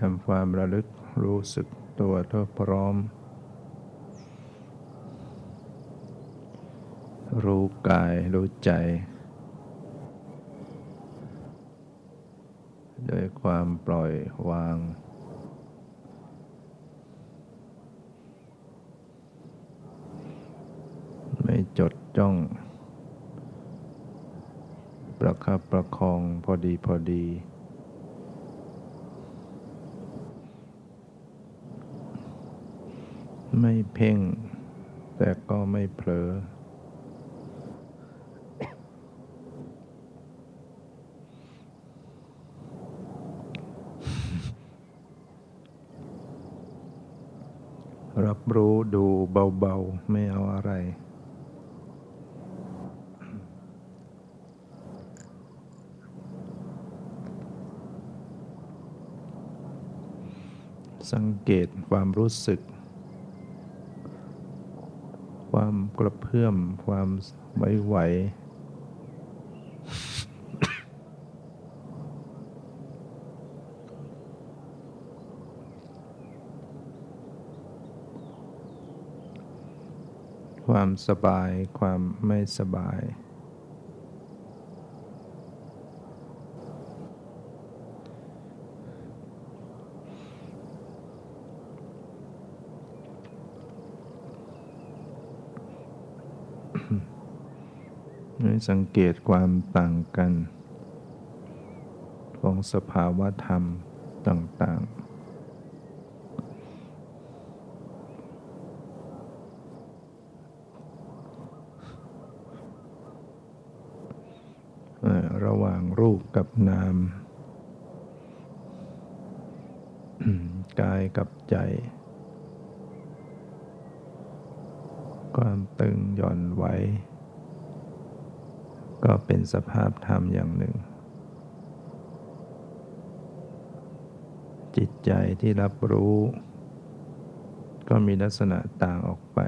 ทำความระลึกรู้สึกตัวทั่วพร้อม รู้กายรู้ใจ โดยความปล่อยวาง ไม่จดจ้อง ประคับประคองพอดีพอดี ไม่เพ่ง แต่ก็ไม่เผลอ รับรู้ดูเบาๆ ไม่เอาอะไรสังเกตความรู้สึกความ กระเพื่อมความไม่ไหว ความสบายความไม่สบาย สังเกตความต่างกัน ของสภาวะธรรมต่างๆ ระหว่างรูปกับนาม กายกับใจ ความตึงหย่อนไหว ก็เป็นสภาพธรรมอย่างหนึ่ง จิตใจที่รับรู้ ก็มีลักษณะต่างออกไป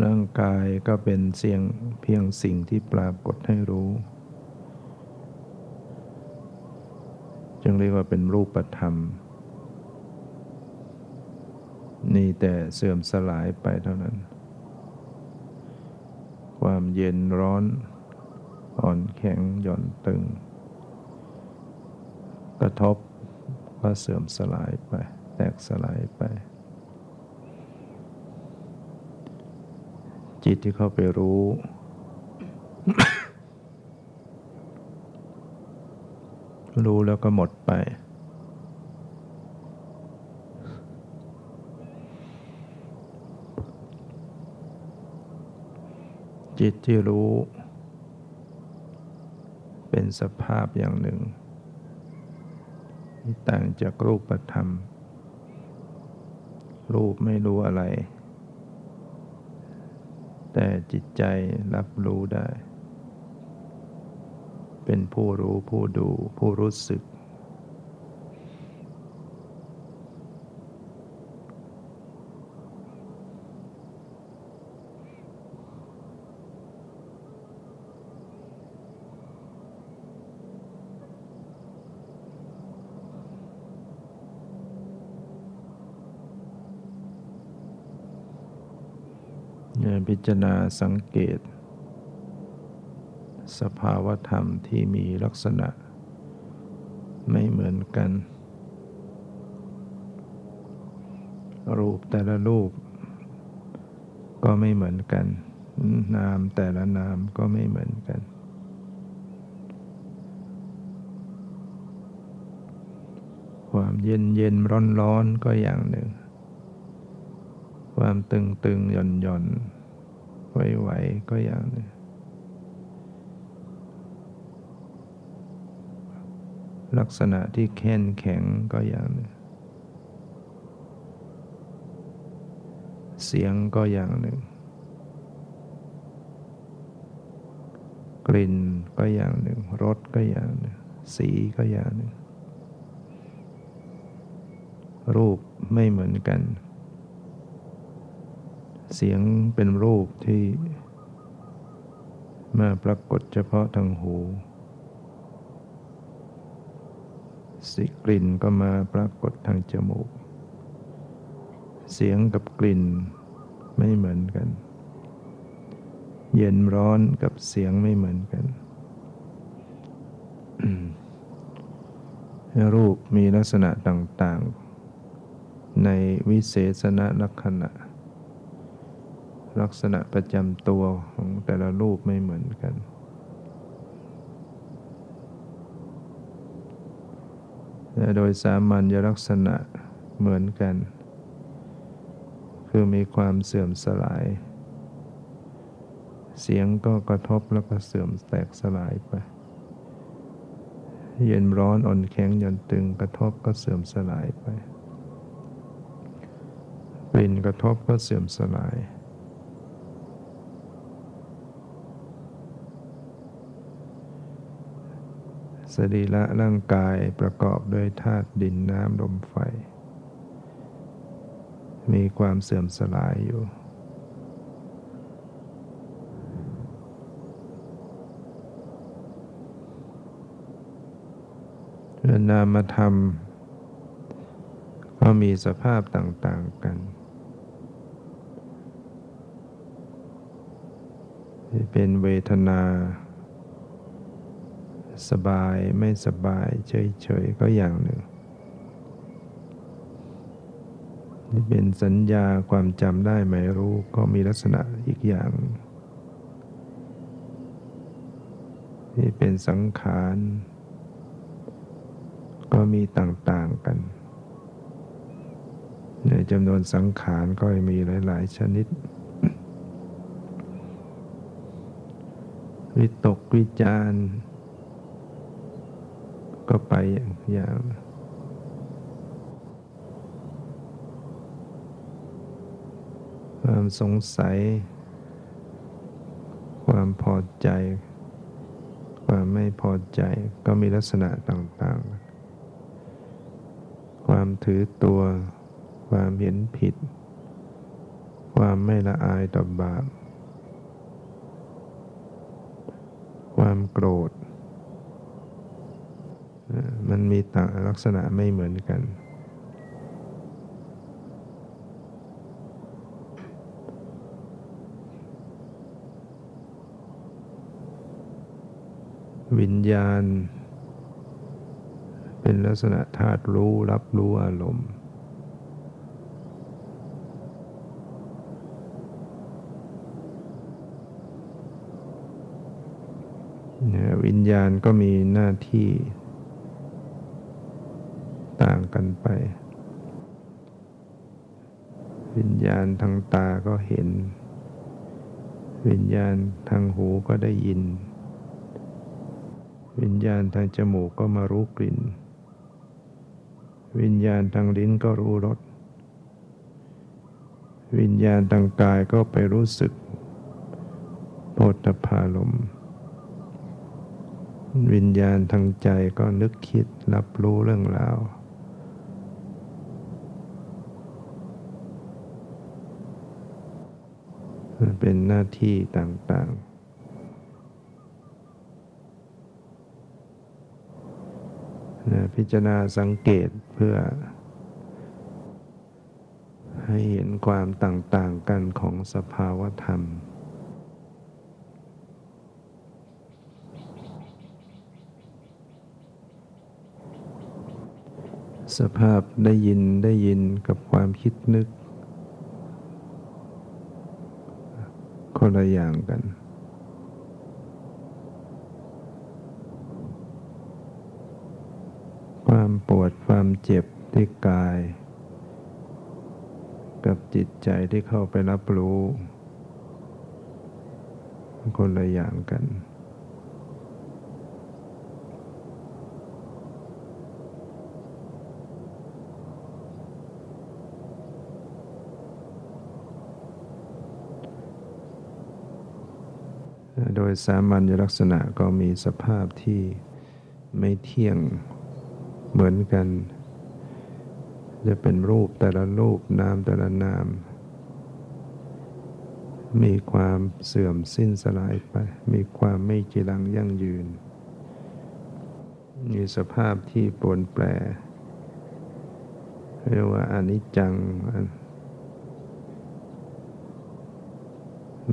ร่างกายก็เป็นเสียงเพียงสิ่งที่ปรากฏให้รู้ จึงเรียกว่าเป็นรูปธรรม นี่แต่เสื่อมสลายไปเท่านั้น ความเย็นร้อน อ่อนแข็งหย่อนตึง กระทบก็เสื่อมสลายไป แตกสลายไป จิตที่เข้าไปรู้ รู้แล้วก็หมดไป จิตที่รู้ เป็นสภาพอย่างหนึ่งที่ต่างจากรูปธรรม รูปไม่รู้อะไร แต่จิตใจรับรู้ได้ เป็นผู้รู้ผู้ดูผู้รู้สึก พิ จารณาสังเกต สภาวธรรมที่มีลักษณะ ไม่เหมือนกัน รูปแต่ละรูป ก็ไม่เหมือนกัน นามแต่ละนามก็ไม่เหมือนกันความเย็นเย็นร้อนร้อนก็อย่างหนึ่ง ความตึงตึงหย่อนหย่อน ไหวๆก็อย่างหนึ่งลักษณะที่แข็งแข็งก็อย่างหนึ่ง เสียงก็อย่างหนึ่ง กลิ่นก็อย่างหนึ่ง รสก็อย่างหนึ่ง สีก็อย่างหนึ่ง รูปไม่เหมือนกัน สียงเป็นรูปที่มาปรากฏเฉพาะทางหูสิกลิ่นก็มาปรากฏทางจมูก เสียงกับกลิ่นไม่เหมือนกัน เย็นร้อนกับเสียงไม่เหมือนกัน รูปมีลักษณะต่างๆ ในวิเศษณลักษณะ ลักษณะประจำตัวของแต่ละรูปไม่เหมือนกัน โดยสามัญลักษณะเหมือนกัน คือมีความเสื่อมสลาย เสียงก็กระทบแล้วก็เสื่อมแตกสลายไป เย็นร้อนอ่อนแข็งหย่อนตึงกระทบก็เสื่อมสลายไปกลิ่นกระทบก็เสื่อมสลาย สรีระร่างกายประกอบด้วยธาตุดินน้ำลมไฟ มีความเสื่อมสลายอยู่ นามธรรมก็มีสภาพต่างๆกัน เป็นเวทนา สบายไม่สบายเฉยๆก็อย่างหนึ่ง นี่เป็นสัญญาความจำได้ไม่รู้ก็มีลักษณะอีกอย่างที่เป็นสังขาร ก็มีต่างๆกัน ในจำนวนสังขารก็มีหลาย ๆ ชนิดวิตกวิจาร ก็ไปอย่างความสงสัย ความพอใจ ความไม่พอใจก็มีลักษณะต่างๆ ความถือตัว ความเห็นผิด ความไม่ละอายต่อบาป ความโกรธ มันมีต่างลักษณะไม่เหมือนกัน วิญญาณ เป็นลักษณะธาตุรู้รับรู้อารมณ์วิญญาณก็มีหน้าที่ กันไป วิญญาณทางตาก็เห็น วิญญาณทางหูก็ได้ยิน วิญญาณทางจมูกก็มารู้กลิ่น วิญญาณทางลิ้นก็รู้รสวิญญาณทางกายก็ไปรู้สึกโพธพารมวิญญาณทางใจก็นึกคิดรับรู้เรื่องราว เป็นหน้าที่ต่างๆพิจารณาสังเกตเพื่อ ให้เห็นความต่างๆกันของสภาวธรรม สภาพได้ยินได้ยินกับความคิดนึก คนละอย่างกัน ความปวดความเจ็บที่กาย กับจิตใจที่เข้าไปรับรู้ คนละอย่างกัน โดยสามัญลักษณะก็มีสภาพที่ไม่เที่ยงเหมือนกัน จะเป็นรูปแต่ละรูปนามแต่ละนาม มีความเสื่อมสิ้นสลายไป มีความไม่จีรังยั่งยืน มีสภาพที่ปรนแปรเรียกว่าอนิจจัง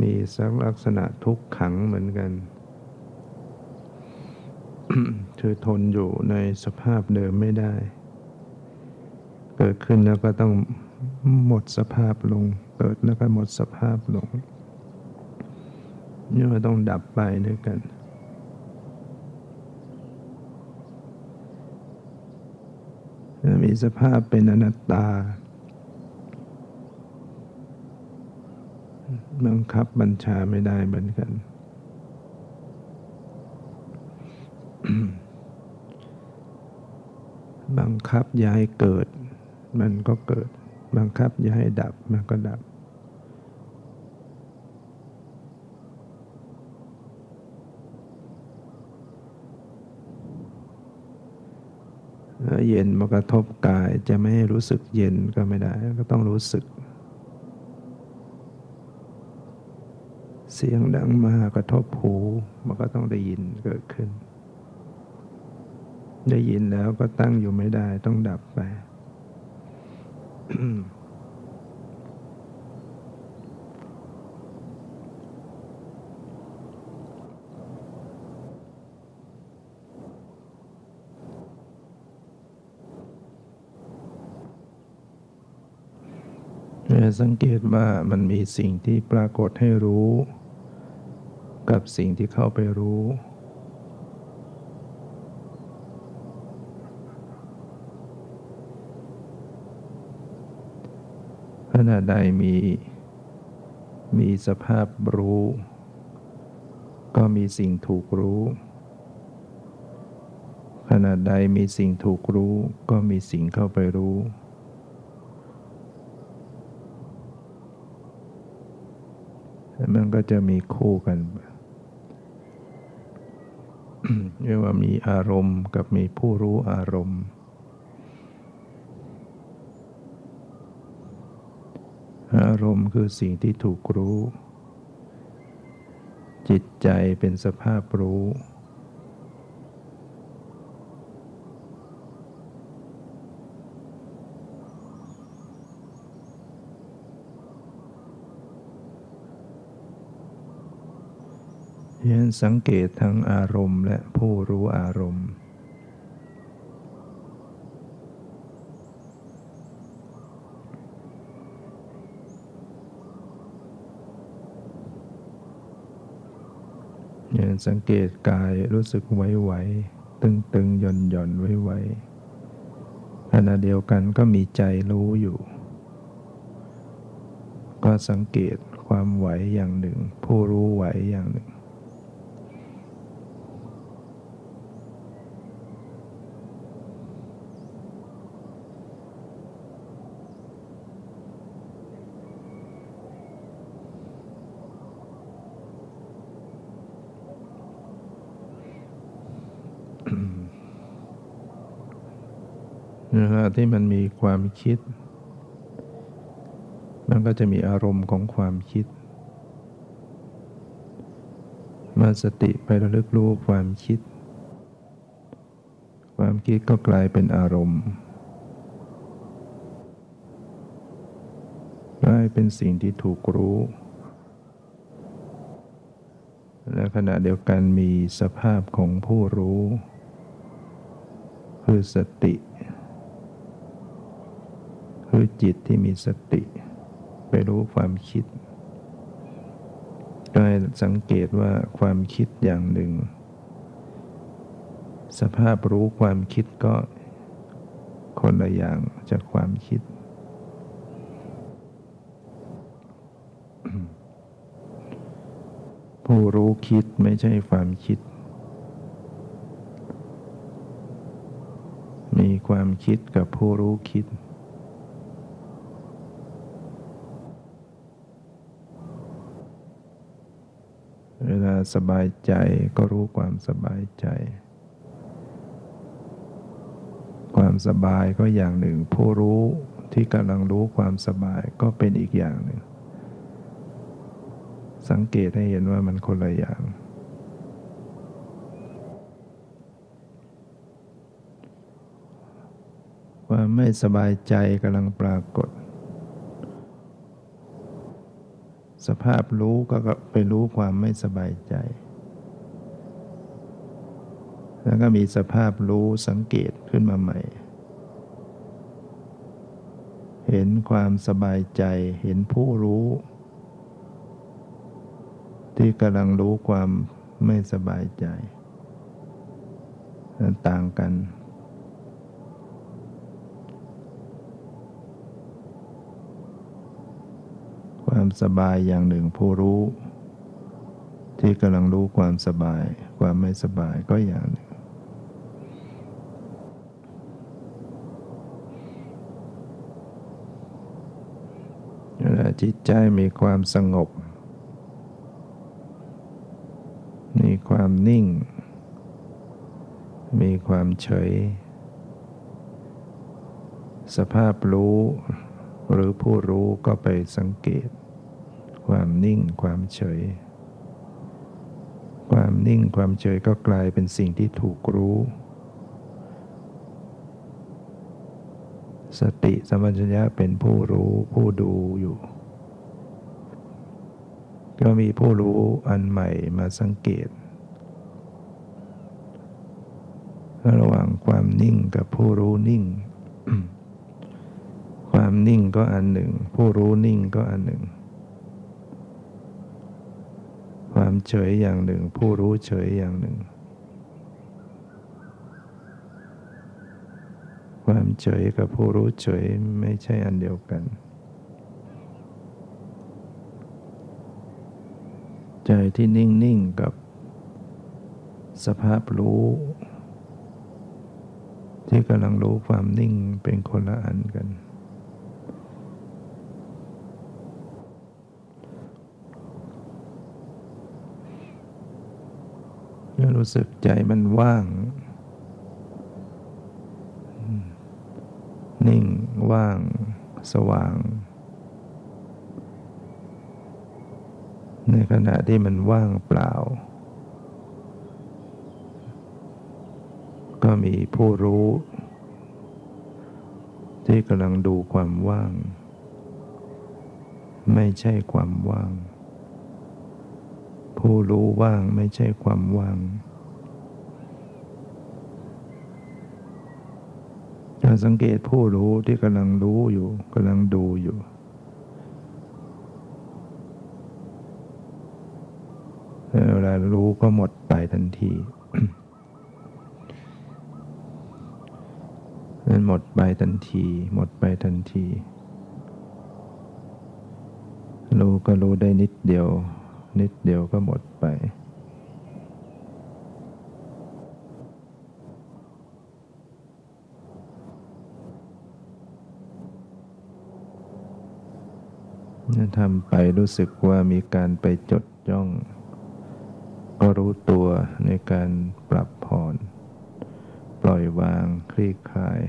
มีสักลักษณะทุกขังเหมือนกัน คือทนอยู่ในสภาพเดิมไม่ได้ เกิดขึ้นแล้วก็ต้องหมดสภาพลง เกิดแล้วก็หมดสภาพลงนี่ก็ต้องดับไปด้วยกันมีสภาพเป็นอนัตตา บังคับบัญชาไม่ได้เหมือนกัน บังคับย้ายเกิด มันก็เกิด บังคับย้ายดับมันก็ดับ เย็นมากระทบกายจะไม่รู้สึกเย็นก็ไม่ได้ ก็ต้องรู้สึก เสียงดังมากระทบหู มันก็ต้องได้ยินเกิดขึ้น ได้ยินแล้วก็ตั้งอยู่ไม่ได้ต้องดับไปสังเกตว่ามันมีสิ่งที่ปรากฏให้รู้ กับสิ่งที่เข้าไปรู้ ขณะใดมีมีสภาพรู้ ก็มีสิ่งถูกรู้ ขณะใดมีสิ่งถูกรู้ ก็มีสิ่งเข้าไปรู้มันก็จะมีคู่กัน เรียกว่ามีอารมณ์กับมีผู้รู้อารมณ์อารมณ์คือสิ่งที่ถูกรู้ จิตใจเป็นสภาพรู้ สังเกตทั้งอารมณ์และผู้รู้อารมณ์อย่างสังเกตกายรู้สึกไหวๆตึงๆหย่อนหย่อนไหวๆขณะเดียวกันก็มีใจรู้อยู่ ก็สังเกตความไหวอย่างหนึ่ง ผู้รู้ไหวอย่างหนึ่งะที่มันมีความคิด มันก็จะมีอารมณ์ของความคิด มาสติไประลึกรู้ความคิด ความคิดก็กลายเป็นอารมณ์กลายเป็นสิ่งที่ถูกรู้ และขณะเดียวกันมีสภาพของผู้รู้ คือสติ จิตที่มีสติ ไปรู้ความคิดก็ให้สังเกตว่าความคิดอย่างหนึ่ง สภาพรู้ความคิดก็คนละอย่างจากความคิด ผู้รู้คิดไม่ใช่ความคิด มีความคิดกับผู้รู้คิด เวลาสบายใจก็รู้ความสบายใจ ความสบายก็อย่างหนึ่ง ผู้รู้ที่กำลังรู้ความสบายก็เป็นอีกอย่างหนึ่ง สังเกตให้เห็นว่ามันคนละอย่างว่าไม่สบายใจกำลังปรากฏ สภาพรู้ก็ไปรู้ความไม่สบายใจ แล้วก็มีสภาพรู้สังเกตขึ้นมาใหม่ เห็นความสบายใจ เห็นผู้รู้ ที่กำลังรู้ความไม่สบายใจ ต่างกันความ สบายอย่างหนึ่งผู้รู้ ที่กำลังรู้ความสบาย ความไม่สบายก็อย่างหนึ่ง จิตใจมีความสงบ มีความนิ่ง มีความเฉย สภาพรู้หรือผู้รู้ก็ไปสังเกต ความนิ่งความเฉย ความนิ่งความเฉยก็กลายเป็นสิ่งที่ถูกรู้ สติสมัญญะเป็นผู้รู้ผู้ดูอยู่ ก็มีผู้รู้อันใหม่มาสังเกต ระหว่างความนิ่งกับผู้รู้นิ่งความนิ่งก็อันหนึ่ง ผู้รู้นิ่งก็อันหนึ่งความ เฉยอย่างหนึ่ง ผู้รู้เฉยอย่างหนึ่ง ความเฉยกับผู้รู้เฉยไม่ใช่อันเดียวกัน ใจที่นิ่ง ๆ กับสภาพรู้ ที่กำลังรู้ความนิ่งเป็นคนละอันกัน รู้สึกใจมันว่าง นิ่งว่าง สว่าง ในขณะที่มันว่างเปล่า ก็มีผู้รู้ ที่กำลังดูความว่าง ไม่ใช่ความว่างผู้รู้ว่างไม่ใช่ความว่าง จะสังเกตผู้รู้ที่กำลังรู้อยู่กำลังดูอยู่ เวลารู้ก็หมดไปทันทีมันหมดไปทันที หมดไปทันที รู้ก็รู้ได้นิดเดียว นิดเดียวก็หมดไป ทำไปรู้สึกว่ามีการไปจดจ้อง ก็รู้ตัวในการปรับผ่อน ปล่อยวางคลี่คลาย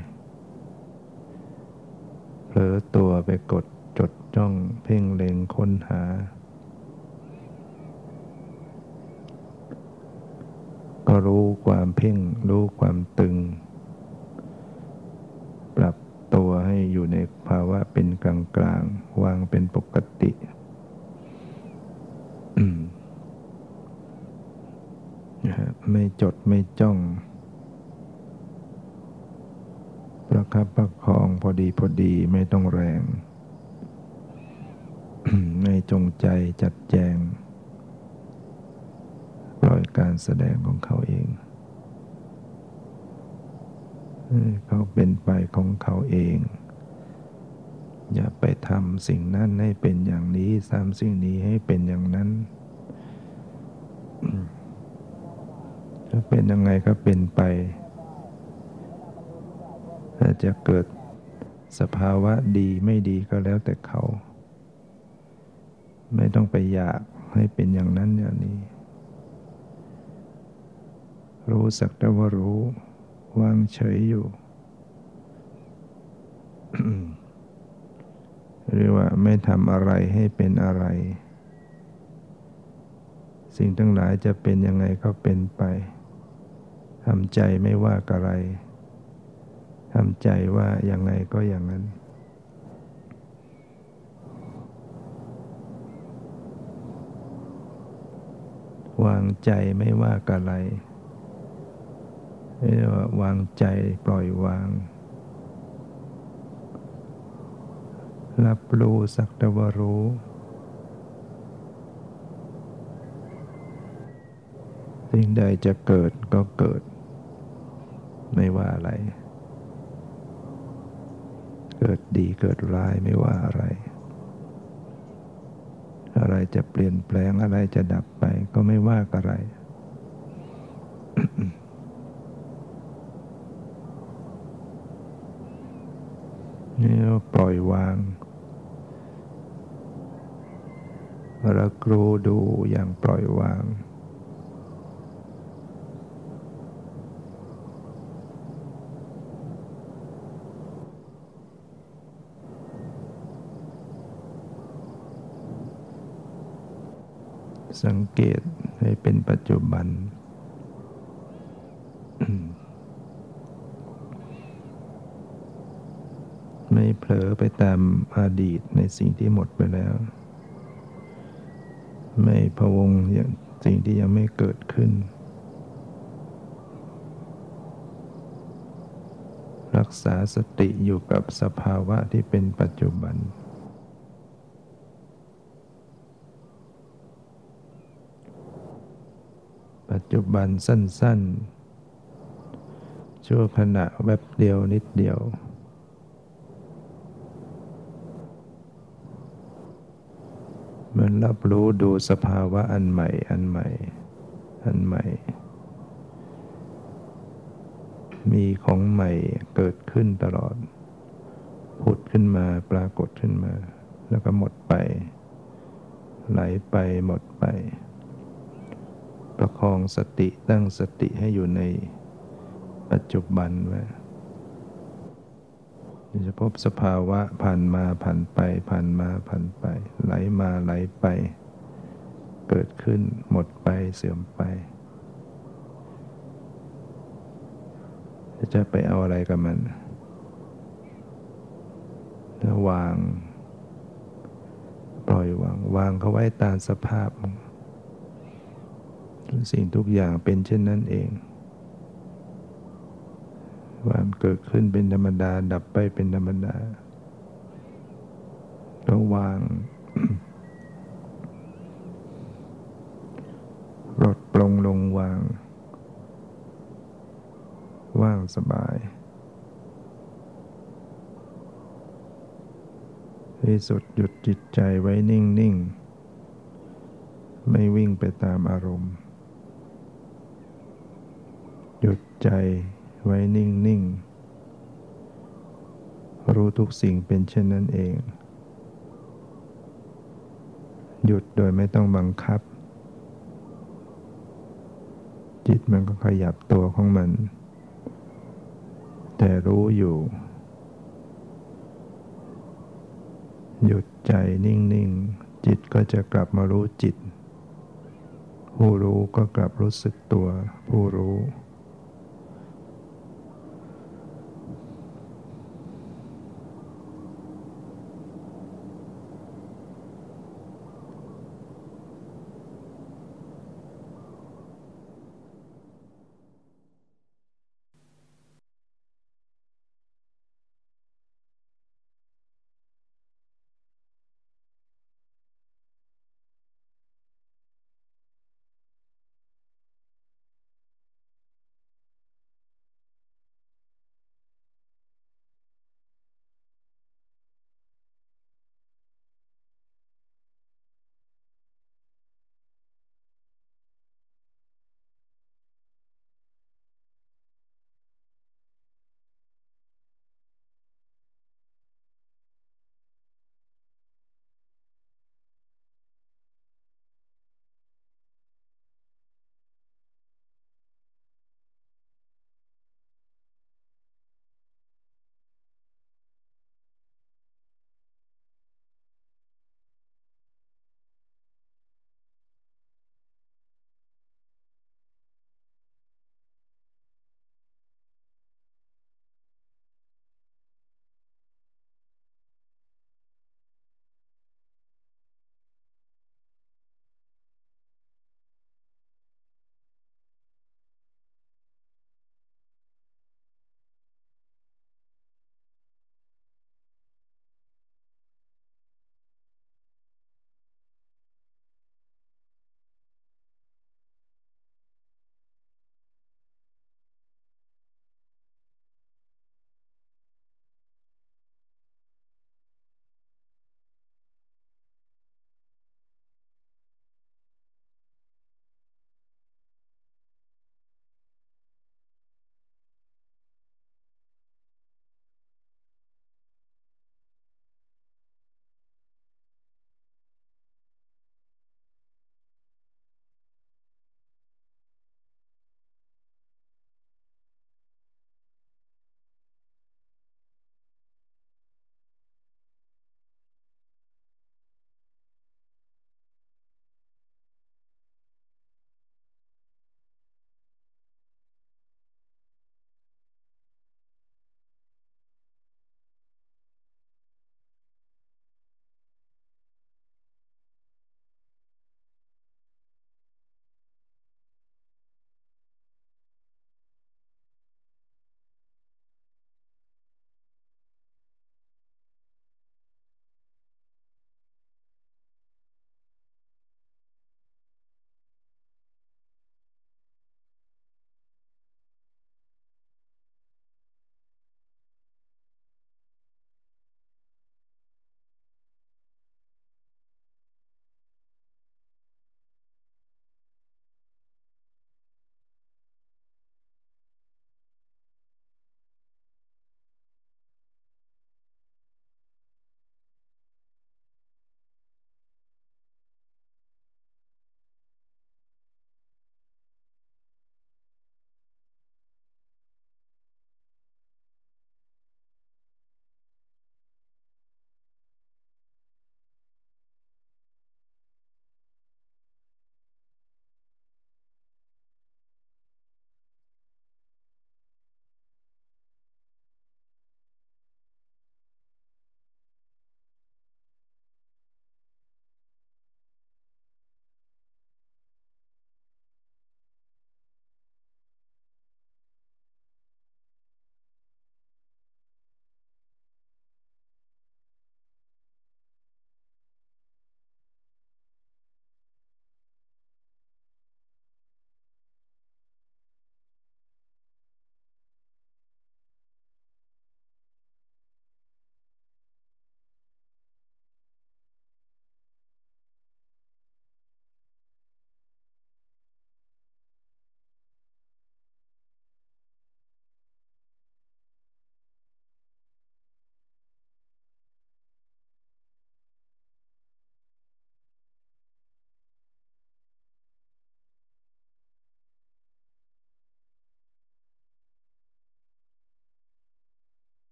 เผลอตัวไปกดจดจ้องเพ่งเล็งค้นหา ก็รู้ความเพ่งรู้ความตึง ปรับตัวให้อยู่ในภาวะเป็น กลางกลางวางเป็นปกติไม่จดไม่จ้อง ประคับประคองพอดีพอดีไม่ต้องแรง ไม่จงใจจัดแจง ปล่อยการแสดงของเขาเองเขาเป็นไปของเขาเอง อย่าไปทำสิ่งนั้นให้เป็นอย่างนี้ทำสิ่งนี้ให้เป็นอย่างนั้นถ้าเป็นยังไงก็เป็นไปถ้าจะเกิดสภาวะดีไม่ดีก็แล้วแต่เขา ไม่ต้องไปอยากให้เป็นอย่างนั้นอย่างนี้ รู้สักแต่ว่ารู้ วางเฉยอยู่ หรือว่าไม่ทำอะไรให้เป็นอะไร สิ่งทั้งหลายจะเป็นยังไงก็เป็นไปทำใจไม่ว่าอะไรทำใจว่าอยังไงก็อย่างนั้น วางใจไม่ว่าอะไรเรียกว่าวางใจปล่อยวาง รับรู้สักแต่ว่ารู้สิ่งใดจะเกิดก็เกิด ไม่ว่าอะไร เกิดดีเกิดร้ายไม่ว่าอะไร อะไรจะเปลี่ยนแปลงอะไรจะดับไปก็ไม่ว่าอะไร นี่ปล่อยวาง รักรูดูอย่างปล่อยวาง สังเกตให้เป็นปัจจุบันไม่เผลอไปตามอดีตในสิ่งที่หมดไปแล้ว ไม่พวงอย่างสิ่งที่ยังไม่เกิดขึ้น รักษาสติอยู่กับสภาวะที่เป็นปัจจุบัน ปัจจุบันสั้นๆ ชั่วขณะแวบเดียวนิดเดียว มันรับรู้ดูสภาวะอันใหม่ อันใหม่ อันใหม่ มีของใหม่เกิดขึ้นตลอด ผุดขึ้นมาปรากฏขึ้นมา แล้วก็หมดไป ไหลไปหมดไป ประคองสติตั้งสติให้อยู่ในปัจจุบันไว้ จะพบสภาวะผ่านมาผ่านไปผ่านมาผ่านไป ไหลมาไหลไป เกิดขึ้นหมดไปเสื่อมไป จะไปเอาอะไรกับมันแล้ววาง ปล่อยวาง วางเขาไว้ตามสภาพ สิ่งทุกอย่างเป็นเช่นนั้นเอง ความเกิดขึ้นเป็นธรรมดา ดับไปเป็นธรรมดาต้องวางลดปลงลงวาง ว่างสบาย ที่สุดหยุดจิตใจไว้นิ่งนิ่งไม่วิ่งไปตามอารมณ์ หยุดใจ ไว้นิ่งนิ่งรู้ทุกสิ่งเป็นเช่นนั้นเอง หยุดโดยไม่ต้องบังคับ จิตมันก็ขยับตัวของมัน แต่รู้อยู่ หยุดใจนิ่ง ๆ จิตก็จะกลับมารู้จิต ผู้รู้ก็กลับรู้สึกตัว ผู้รู้